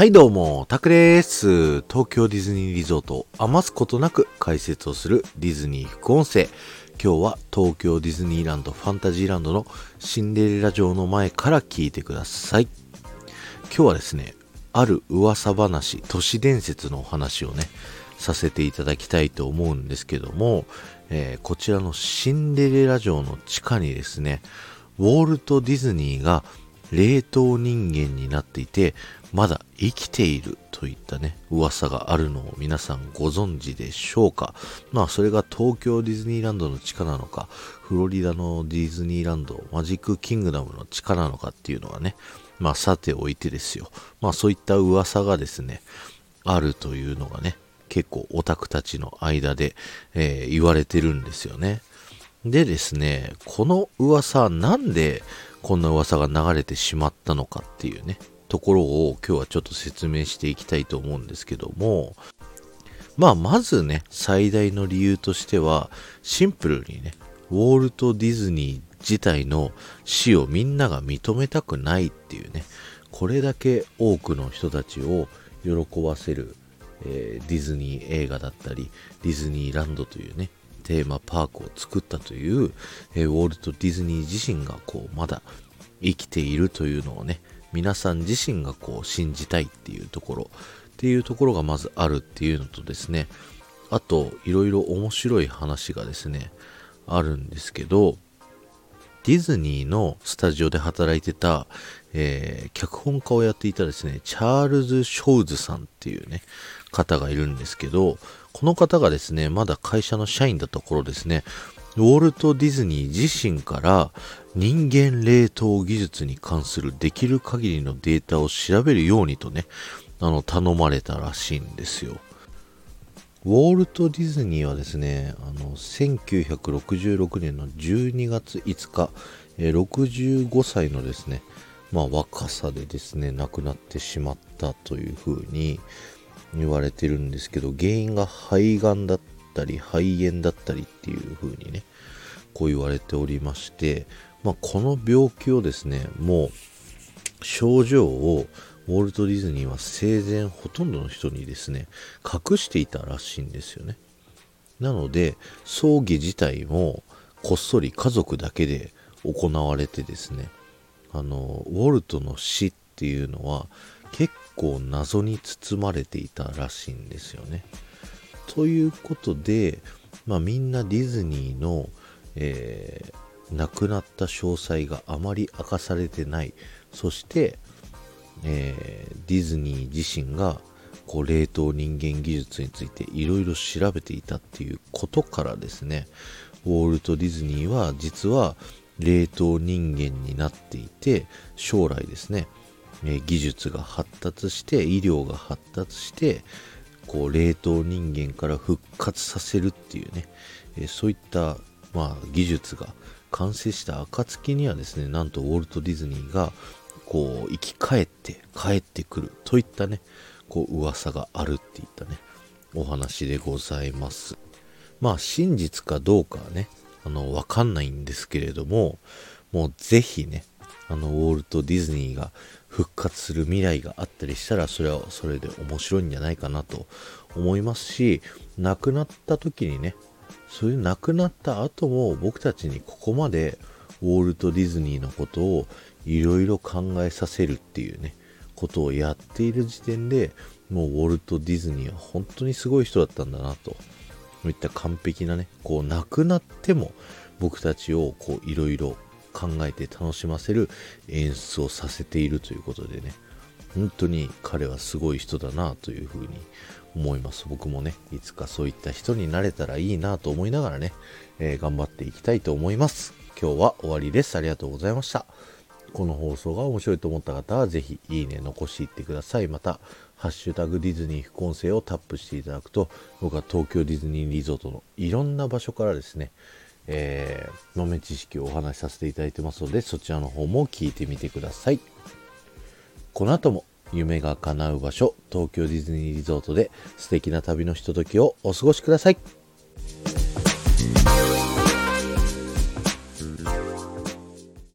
はいどうも、タクです。東京ディズニーリゾートを余すことなく解説をするディズニー副音声。今日は東京ディズニーランドファンタジーランドのシンデレラ城の前から聞いてください。今日はですね、ある噂話、都市伝説のお話をね、させていただきたいと思うんですけども、えー、こちらのシンデレラ城の地下にですね、ウォルト・ディズニーが冷凍人間になっていて、まだ生きているといったね、噂があるのを皆さんご存知でしょうかまあそれが東京ディズニーランドの地下なのか、フロリダのディズニーランド、マジックキングダムの地下なのかっていうのはね、まあさておいてですよ。まあそういった噂がですね、あるというのがね、結構オタクたちの間で、えー、言われてるんですよね。でですね、この噂なんでこんな噂が流れてしまったのかっていうね、ところを今日はちょっと説明していきたいと思うんですけども、まあまずね、最大の理由としては、シンプルにね、ウォルト・ディズニー自体の死をみんなが認めたくないっていうね、これだけ多くの人たちを喜ばせる、えー、ディズニー映画だったり、ディズニーランドというね、テーマパークを作ったという、えー、ウォルト・ディズニー自身がこうまだ生きているというのをね皆さん自身がこう信じたいっていうところっていうところがまずあるっていうのとですねあといろいろ面白い話がですねあるんですけどディズニーのスタジオで働いてた、えー、脚本家をやっていたですね、チャールズ・ショーズさんっていうね、方がいるんですけど、この方がですね、まだ会社の社員だった頃ですね、ウォルト・ディズニー自身から人間冷凍技術に関するできる限りのデータを調べるようにとね、あの、頼まれたらしいんですよ。ウォルト・ディズニーはですね、あの、1966年の12月5日、え65歳のですね、まあ若さでですね、亡くなってしまったというふうに、言われてるんですけど、原因が肺がんだったり、肺炎だったりっていう風にね、こう言われておりまして、まあ、この病気をですね、もう、症状をウォルト・ディズニーは生前ほとんどの人にですね、隠していたらしいんですよね。なので、葬儀自体もこっそり家族だけで行われてですね、あの、ウォルトの死っていうのは結構謎に包まれていたらしいんですよね。ということで、まあ、みんなディズニーの、えー、亡くなった詳細があまり明かされてないそして、えー、ディズニー自身がこう冷凍人間技術についていろいろ調べていたっていうことからですねウォルト・ディズニーは実は冷凍人間になっていて将来ですねえ技術が発達して医療が発達してこう冷凍人間から復活させるっていうね、えそういった、まあ、技術が完成した暁にはですねなんとウォルト・ディズニーがこう生き返って帰ってくるといったねこう噂があるっていったねお話でございます。まあ真実かどうかはねあのわかんないんですけれどももうぜひねあのウォルト・ディズニーが復活する未来があったりしたらそれはそれで面白いんじゃないかなと思いますし亡くなった時にねそういう亡くなった後も僕たちにここまでウォルト・ディズニーのことをいろいろ考えさせるっていうねことをやっている時点でもうウォルト・ディズニーは本当にすごい人だったんだなと。そういった完璧なねこう亡くなっても僕たちをこういろいろ考えて楽しませる演出をさせているということでね本当に彼はすごい人だなというふうに思います。僕もねいつかそういった人になれたらいいなと思いながらね、えー、頑張っていきたいと思います。今日は終わりです。ありがとうございました。この放送が面白いと思った方はぜひいいね残していってくださいまたハッシュタグディズニー副音声をタップしていただくと僕は東京ディズニーリゾートのいろんな場所からですねえー、豆知識をお話しさせていただいてますので、そちらの方も聞いてみてください。この後も夢が叶う場所、東京ディズニーリゾートで素敵な旅のひとときをお過ごしください。